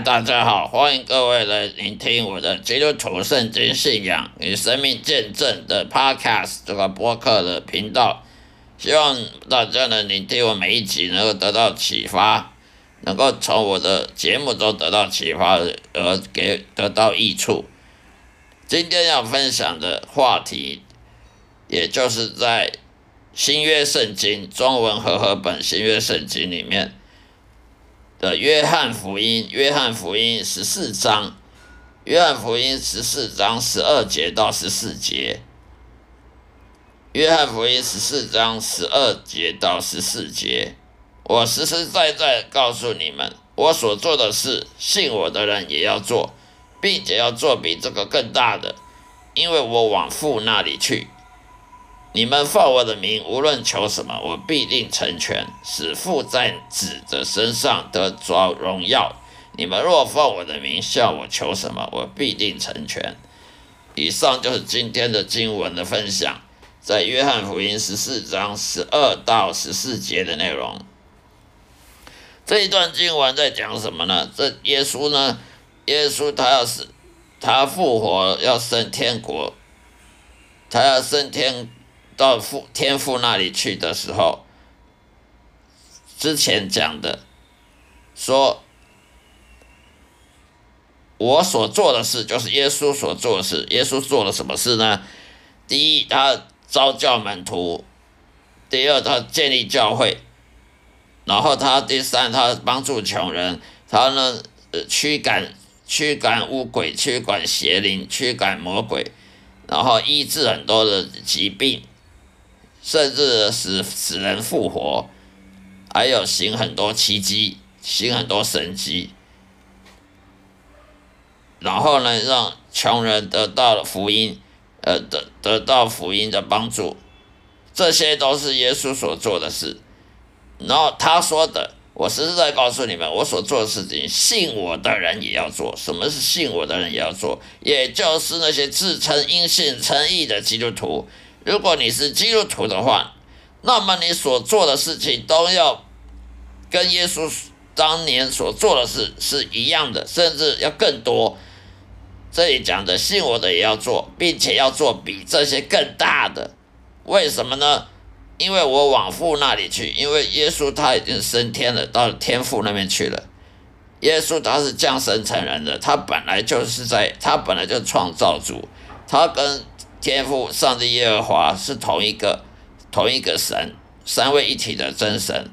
大家好，欢迎各位来聆听我的基督徒圣经信仰与生命见证的 Podcast 这个播客的频道，希望大家能聆听我每一集，能够得到启发，能够从我的节目中得到启发，而给得到益处。今天要分享的话题，也就是在新约圣经中文和合本新约圣经里面。的约翰福音，约翰福音十四章，约翰福音十四章十二节到十四节，约翰福音十四章十二节到十四节，我实实在在告诉你们，我所做的事，信我的人也要做，并且要做比这个更大的，因为我往父那里去。你们奉我的名，无论求什么，我必定成全，使父在子的身上得着荣耀。你们若奉我的名向我求什么，我必定成全。以上就是今天的经文的分享，在约翰福音十四章十二到十四节的内容。这一段经文在讲什么呢？这耶稣呢？耶稣他要是他复活要升天国，他要升天。到父天父那里去的时候，之前讲的说，我所做的事就是耶稣所做的事。耶稣做了什么事呢？第一，他招教门徒；第二，他建立教会；然后他第三，他帮助穷人；他呢，驱赶驱赶污鬼，驱赶邪灵，驱赶魔鬼，然后医治很多的疾病。甚至使使人复活，还有行很多奇迹，行很多神迹，然后呢，让穷人得到了福音，呃，得得到福音的帮助，这些都是耶稣所做的事。然后他说的，我实实在告诉你们，我所做的事情，信我的人也要做。什么是信我的人也要做？也就是那些自称因信称义的基督徒。如果你是基督徒的话，那么你所做的事情都要跟耶稣当年所做的事是一样的，甚至要更多。这里讲的信我的也要做，并且要做比这些更大的。为什么呢？因为我往父那里去，因为耶稣他已经升天了，到天父那边去了。耶稣他是降生成人的，他本来就是在，他本来就创造主，他跟。天赋上帝耶和华是同一个同一个神，三位一体的真神，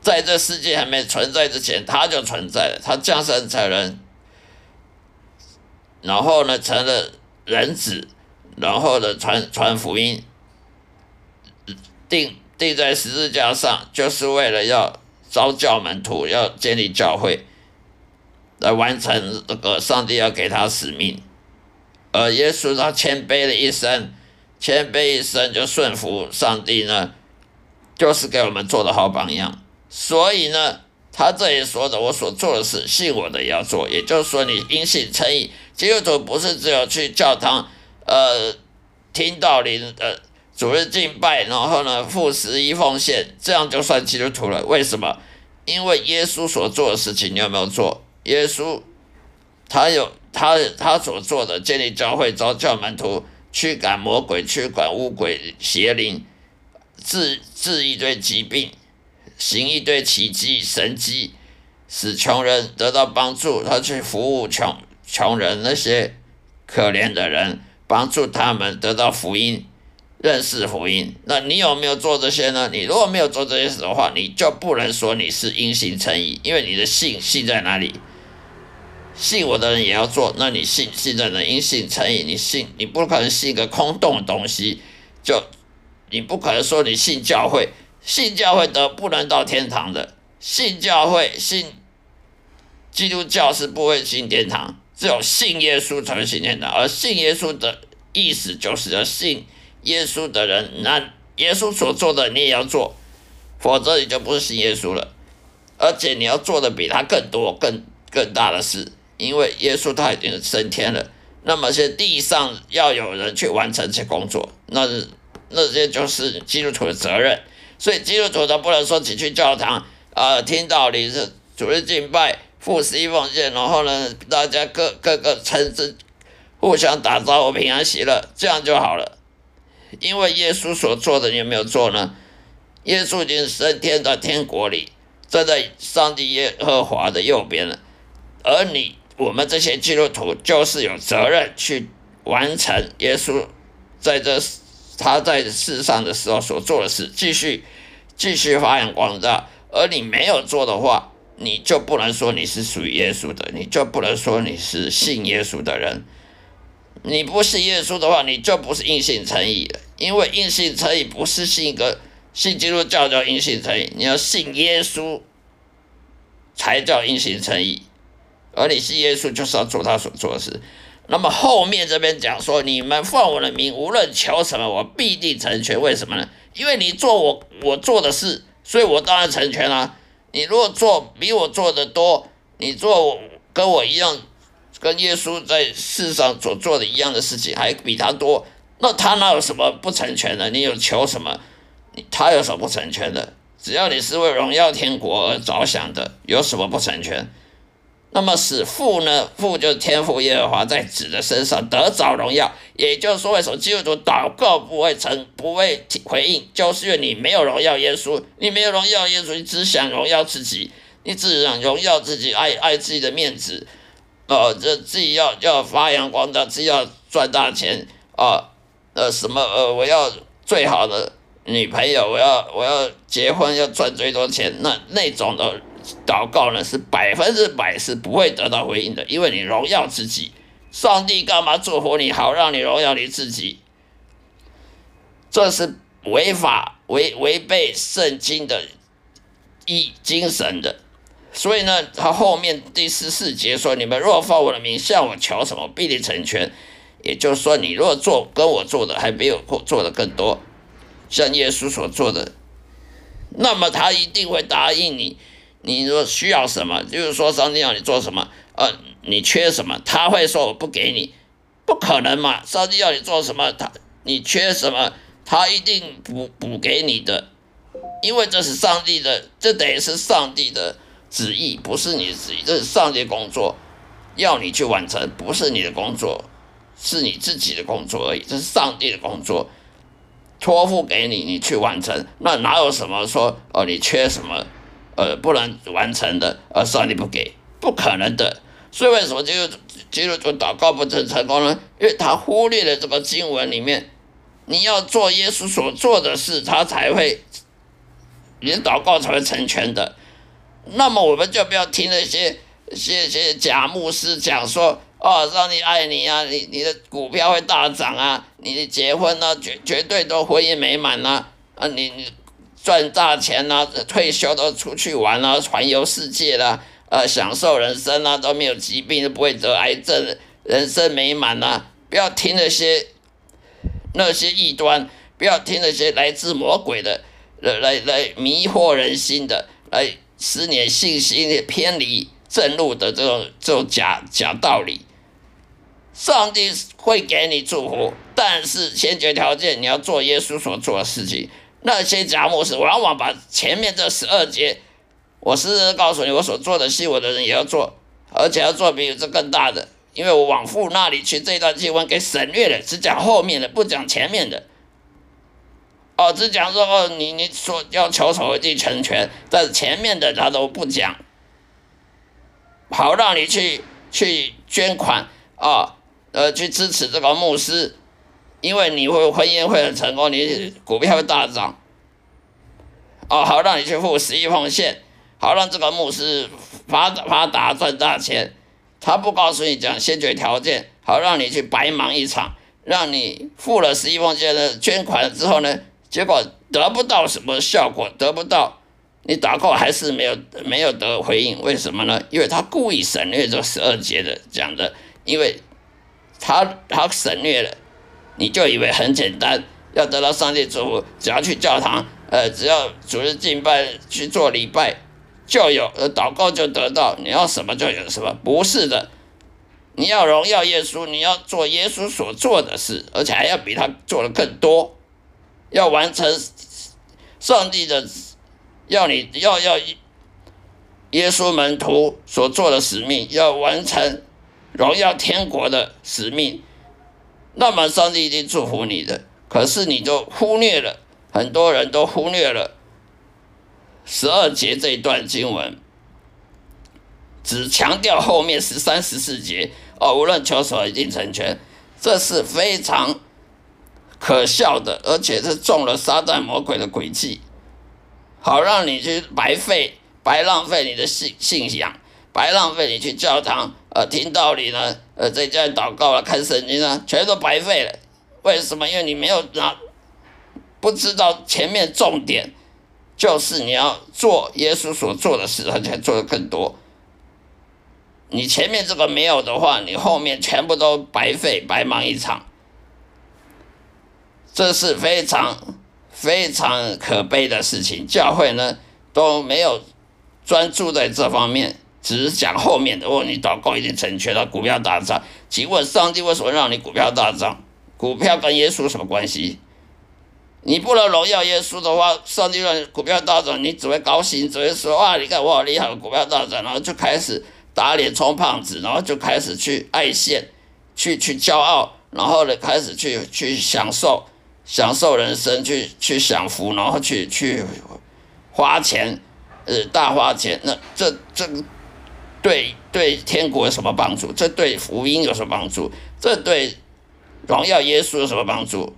在这世界还没存在之前，他就存在了。他降生成人，然后呢成了人子，然后呢传传福音，钉钉在十字架上，就是为了要招教门徒，要建立教会，来完成这个上帝要给他使命。呃耶稣他谦卑了一生，谦卑一生就顺服上帝呢，就是给我们做的好榜样。所以呢，他这里说的，我所做的事，信我的也要做。也就是说，你因信称义，基督徒不是只有去教堂，呃，听道理，呃，主日敬拜，然后呢，付十一奉献，这样就算基督徒了。为什么？因为耶稣所做的事情，你有没有做？耶稣他有。他他所做的建立教会、招教门徒、驱赶魔鬼、驱赶污鬼、邪灵、治治一堆疾病、行一堆奇迹神迹，使穷人得到帮助。他去服务穷穷人那些可怜的人，帮助他们得到福音、认识福音。那你有没有做这些呢？你如果没有做这些事的话，你就不能说你是因信称义，因为你的信信在哪里？信我的人也要做，那你信信的人因信成义，你信你不可能信一个空洞的东西，就你不可能说你信教会，信教会得不能到天堂的，信教会信基督教是不会进天堂，只有信耶稣才会进天堂，而信耶稣的意思就是要信耶稣的人，那耶稣所做的你也要做，否则你就不是信耶稣了，而且你要做的比他更多、更更大的事。因为耶稣他已经升天了，那么现地上要有人去完成这些工作，那那些就是基督徒的责任。所以基督徒他不能说只去教堂啊，听道理是主日敬拜、付十一奉献，然后呢，大家各各个城市互相打招呼，平安喜乐，这样就好了。因为耶稣所做的，你有没有做呢？耶稣已经升天在天国里，站在上帝耶和华的右边了。而你，我们这些基督徒，就是有责任去完成耶稣在这他在世上的时候所做的事，继续继续发扬光大。而你没有做的话，你就不能说你是属于耶稣的，你就不能说你是信耶稣的人。你不信耶稣的话，你就不是硬信诚意了。因为硬信诚意不是信一个信基督教叫硬信诚意，你要信耶稣才叫硬信诚意。而你是耶稣就是要做他所做的事。那么后面这边讲说，你们奉我的名无论求什么，我必定成全。为什么呢？因为你做我我做的事，所以我当然成全了。你如果做比我做的多，你做跟我一样，跟耶稣在世上所做的一样的事情，还比他多。那他哪有什么不成全的？你有求什么？他有什么不成全的？只要你是为荣耀天国而着想的，有什么不成全？那么使父呢？父就是天父耶和华在子的身上得着荣耀。也就是说，为什么基督徒祷告不会成、不会回应？就是因为你没有荣耀耶稣，你没有荣耀耶稣，你只想荣耀自己，你只想荣耀自己，爱爱自己的面子，呃，这自己要要发扬光大，自己要赚大钱啊。呃，什么呃，我要最好的女朋友，我要我要结婚，要赚最多钱，那那种的祷告呢，是百分之百是不会得到回应的，因为你荣耀自己，上帝干嘛祝福你好，让你荣耀你自己，这是违法违违背圣经的一精神的，所以呢，他后面第十四节说，你们若奉我的名向我求什么，必定成全。也就是说，你若做跟我做的还没有做的更多，像耶稣所做的，那么他一定会答应你。你说需要什么，就是说上帝要你做什么，呃，你缺什么，他会说我不给你，不可能嘛？上帝要你做什么，他你缺什么，他一定补补给你的，因为这是上帝的，这等于是上帝的旨意，不是你的旨意，这是上帝工作，要你去完成，不是你的工作。是你自己的工作而已，这是上帝的工作，托付给你，你去完成。那哪有什么说哦，你缺什么，呃，不能完成的，而上帝不给，不可能的。所以为什么就基督徒祷告不成成功呢？因为他忽略了这个经文里面，你要做耶稣所做的事，他才会，你祷告才会成全的。那么我们就不要听那些些些假牧师讲说。哦，上帝爱你啊，你你的股票会大涨啊，你的结婚呢绝绝对都婚姻美满呐，啊，你你赚大钱啦，退休都出去玩啊，环游世界啦，呃，享受人生啊，都没有疾病，都不会得癌症，人生美满啦，不要听那些那些异端，不要听那些来自魔鬼的，来来来迷惑人心的，来使你信心偏离正路的这种这种假假道理。上帝会给你祝福，但是先决条件你要做耶稣所做的事情。那些假牧师往往把前面这十二节，我是告诉你，我所做的信我的人也要做，而且要做比这更大的，因为我往父那里去这段经文给省略了，只讲后面的，不讲前面的。哦，只讲说哦，你你说要求守地成全，但是前面的他都不讲，好让你去去捐款啊。呃，去支持这个牧师，因为你会婚姻会很成功，你股票会大涨。哦，好让你去付十亿奉献，好让这个牧师发发达赚大钱。他不告诉你讲先决条件，好让你去白忙一场，让你付了十亿奉献的捐款之后呢，结果得不到什么效果，得不到，你祷告还是没有没有得回应，为什么呢？因为他故意省略这十二节的讲的，因为。他他省略了，你就以为很简单，要得到上帝祝福，只要去教堂，呃，只要主日敬拜去做礼拜，就有，呃，祷告就得到，你要什么就有什么，不是的，你要荣耀耶稣，你要做耶稣所做的事，而且还要比他做的更多，要完成上帝的，要你要要耶稣门徒所做的使命，要完成荣耀天国的使命，那么上帝一定祝福你的。可是你就忽略了，很多人都忽略了十二节这一段经文，只强调后面十三、十四节哦，无论求什么一定成全，这是非常可笑的，而且是中了撒旦魔鬼的诡计，好让你去白费。白浪费你的信信仰，白浪费你去教堂，呃，听道理呢，呃，在家祷告了，看圣经呢，全都白费了。为什么？因为你没有拿，不知道前面重点就是你要做耶稣所做的事，而且做的更多。你前面这个没有的话，你后面全部都白费，白忙一场。这是非常非常可悲的事情。教会呢都没有。专注在这方面，只是讲后面的。哦，你祷告一定成全了，股票大涨。请问上帝为什么让你股票大涨？股票跟耶稣什么关系？你不能荣耀耶稣的话，上帝让股票大涨，你只会高兴，只会说哇，你看我好厉害，股票大涨，然后就开始打脸充胖子，然后就开始去爱现，去去骄傲，然后呢开始去去享受享受人生，去去享福，然后去去花钱。呃，大花钱，那这这对对天国有什么帮助？这对福音有什么帮助？这对荣耀耶稣有什么帮助？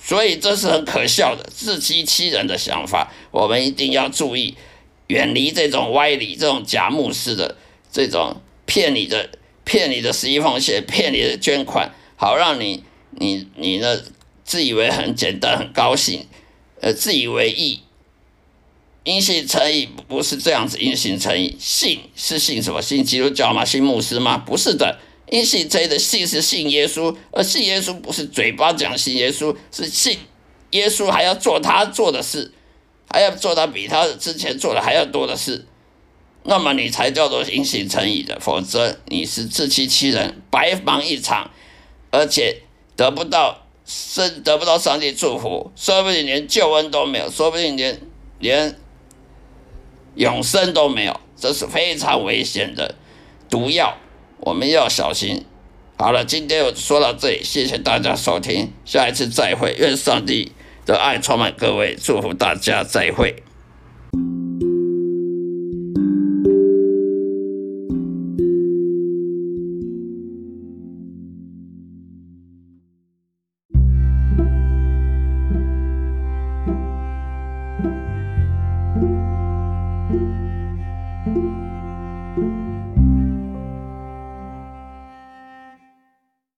所以这是很可笑的自欺欺人的想法。我们一定要注意，远离这种歪理，这种假牧师的这种骗你的、骗你的十一奉献、骗你的捐款，好让你你你呢自以为很简单、很高兴，呃，自以为意。因信成义不是这样子，因信成义，信是信什么？信基督教吗？信牧师吗？不是的，因信诚意的信是信耶稣，而信耶稣不是嘴巴讲信耶稣，是信耶稣还要做他做的事，还要做他比他之前做的还要多的事，那么你才叫做因信成义的，否则你是自欺欺人，白忙一场，而且得不到是得不到上帝祝福，说不定连救恩都没有，说不定连连。永生都没有，这是非常危险的毒药，我们要小心。好了，今天我说到这里，谢谢大家收听，下一次再会，愿上帝的爱充满各位，祝福大家，再会。